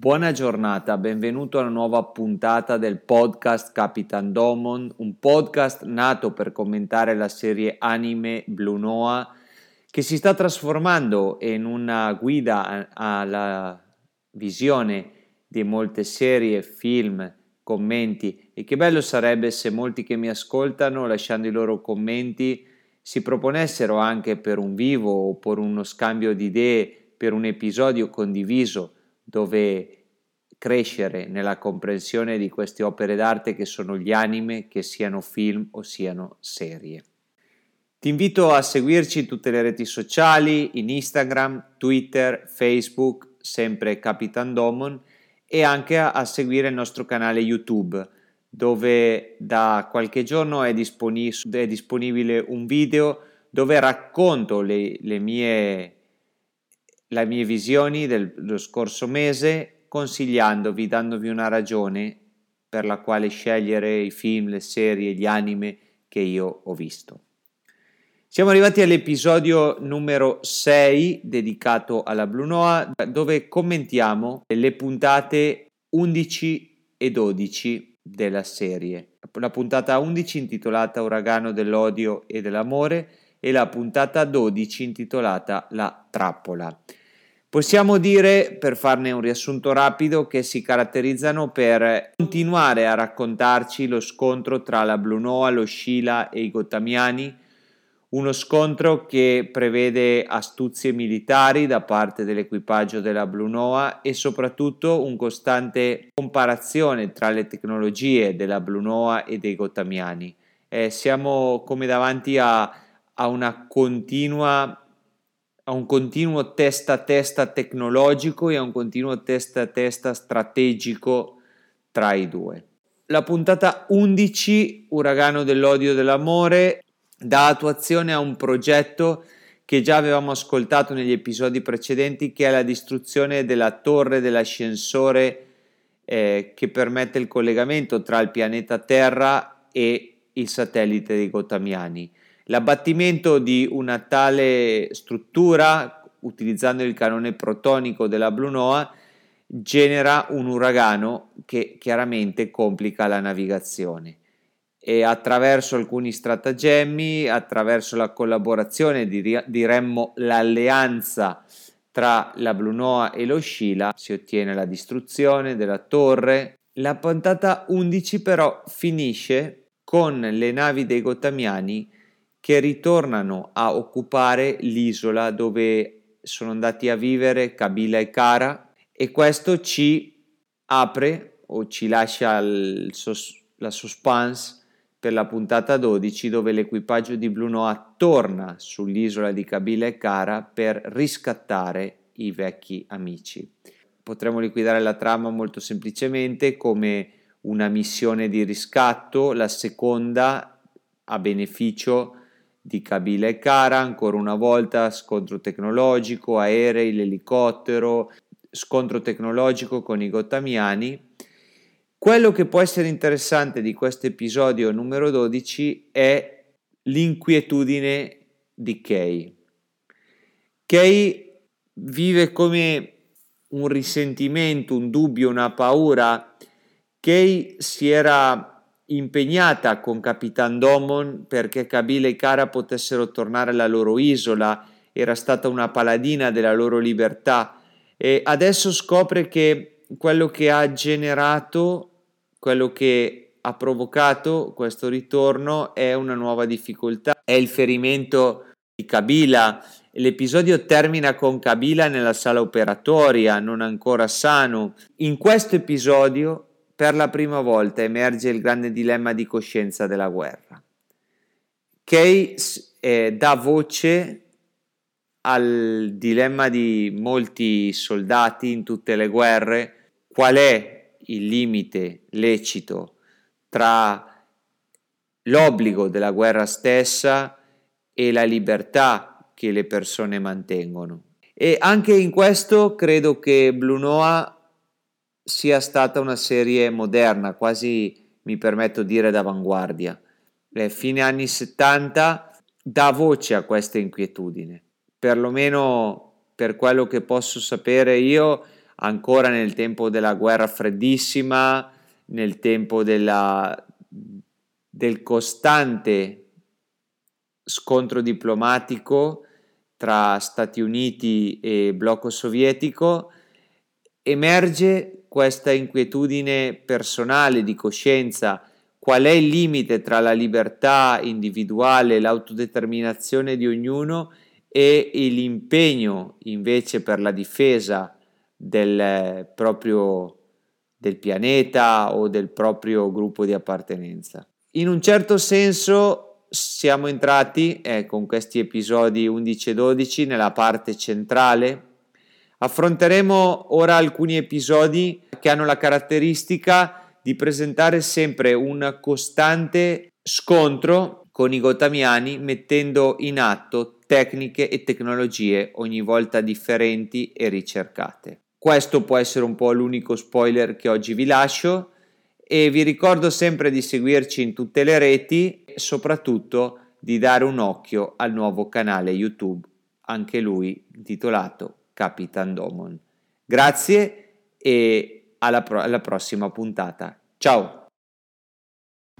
Buona giornata, benvenuto alla nuova puntata del podcast Capitan Domon, un podcast nato per commentare la serie anime Blue Noah che si sta trasformando in una guida alla visione di molte serie, film, commenti. E che bello sarebbe se molti che mi ascoltano lasciando i loro commenti si proponessero anche per un vivo o per uno scambio di idee, per un episodio condiviso dove crescere nella comprensione di queste opere d'arte che sono gli anime, che siano film o siano serie. Ti invito a seguirci in tutte le reti sociali, in Instagram, Twitter, Facebook, sempre Capitan Domon e anche a, a seguire il nostro canale YouTube dove da qualche giorno è, disponi- è disponibile un video dove racconto le, le mie le mie visioni dello scorso mese, consigliandovi, dandovi una ragione per la quale scegliere i film, le serie, gli anime che io ho visto. Siamo arrivati all'episodio numero 6 dedicato alla Blue Noah, dove commentiamo le puntate 11 e 12 della serie. La puntata 11 intitolata Uragano dell'odio e dell'amore e la puntata 12 intitolata La trappola. Possiamo dire, per farne un riassunto rapido, che si caratterizzano per continuare a raccontarci lo scontro tra la Blue Noah, lo Sheila e i Gottamiani, uno scontro che prevede astuzie militari da parte dell'equipaggio della Blue Noah e soprattutto un costante comparazione tra le tecnologie della Blue Noah e dei Gottamiani. Eh, siamo come davanti a, a una continua a un continuo testa a testa tecnologico e a un continuo testa a testa strategico tra i due. La puntata 11, Uragano dell'odio e dell'amore, dà attuazione a un progetto che già avevamo ascoltato negli episodi precedenti, che è la distruzione della torre dell'ascensore eh, che permette il collegamento tra il pianeta Terra e il satellite dei Gotamiani. L'abbattimento di una tale struttura, utilizzando il canone protonico della Blue Noah, genera un uragano che chiaramente complica la navigazione e attraverso alcuni stratagemmi, attraverso la collaborazione, diremmo l'alleanza tra la Blue Noah e lo Scila, si ottiene la distruzione della torre. La puntata 11 però finisce con le navi dei Gottamiani che ritornano a occupare l'isola dove sono andati a vivere Kabila e Kara e questo ci apre o ci lascia il, la suspense per la puntata 12 dove l'equipaggio di Blue Noah torna sull'isola di Kabila e Kara per riscattare i vecchi amici. Potremmo liquidare la trama molto semplicemente come una missione di riscatto, la seconda a beneficio di Kabila e Kara, ancora una volta scontro tecnologico, aerei, l'elicottero, scontro tecnologico con i gottamiani. Quello che può essere interessante di questo episodio numero 12 è l'inquietudine di Kay. Kay vive come un risentimento, un dubbio, una paura. Kay si era impegnata con Capitan Domon perché Kabila e Kara potessero tornare alla loro isola, era stata una paladina della loro libertà e adesso scopre che quello che ha generato, quello che ha provocato questo ritorno è una nuova difficoltà, è il ferimento di Kabila. L'episodio termina con Kabila nella sala operatoria, non ancora sano. In questo episodio per la prima volta emerge il grande dilemma di coscienza della guerra. Kay eh, dà voce al dilemma di molti soldati in tutte le guerre, qual è il limite lecito tra l'obbligo della guerra stessa e la libertà che le persone mantengono. E anche in questo credo che Blue Noah sia stata una serie moderna, quasi mi permetto di dire d'avanguardia. Fine anni 70 dà voce a questa inquietudine, perlomeno per quello che posso sapere io, ancora nel tempo della guerra freddissima, nel tempo della, del costante scontro diplomatico tra Stati Uniti e blocco sovietico, emerge questa inquietudine personale di coscienza, qual è il limite tra la libertà individuale l'autodeterminazione di ognuno e l'impegno invece per la difesa del proprio del pianeta o del proprio gruppo di appartenenza. In un certo senso siamo entrati eh, con questi episodi 11 e 12 nella parte centrale. Affronteremo ora alcuni episodi che hanno la caratteristica di presentare sempre un costante scontro con i gotamiani mettendo in atto tecniche e tecnologie ogni volta differenti e ricercate. Questo può essere un po' l'unico spoiler che oggi vi lascio e vi ricordo sempre di seguirci in tutte le reti e soprattutto di dare un occhio al nuovo canale YouTube, anche lui intitolato Capitan Domon. Grazie e alla, pro- alla prossima puntata. Ciao!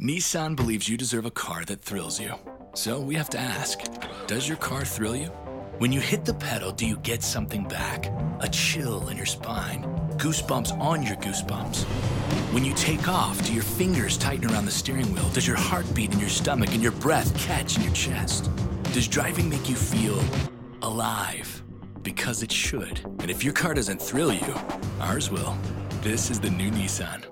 Nissan believes you deserve a car that thrills you. So we have to ask Does your car thrill you? When you hit the pedal, do you get something back? A chill in your spine, goosebumps on your goosebumps. When you take off, do your fingers tighten around the steering wheel? Does your heart beat in your stomach and your breath catch in your chest? Does driving make you feel alive? Because it should. And if your car doesn't thrill you, ours will. This is the new Nissan.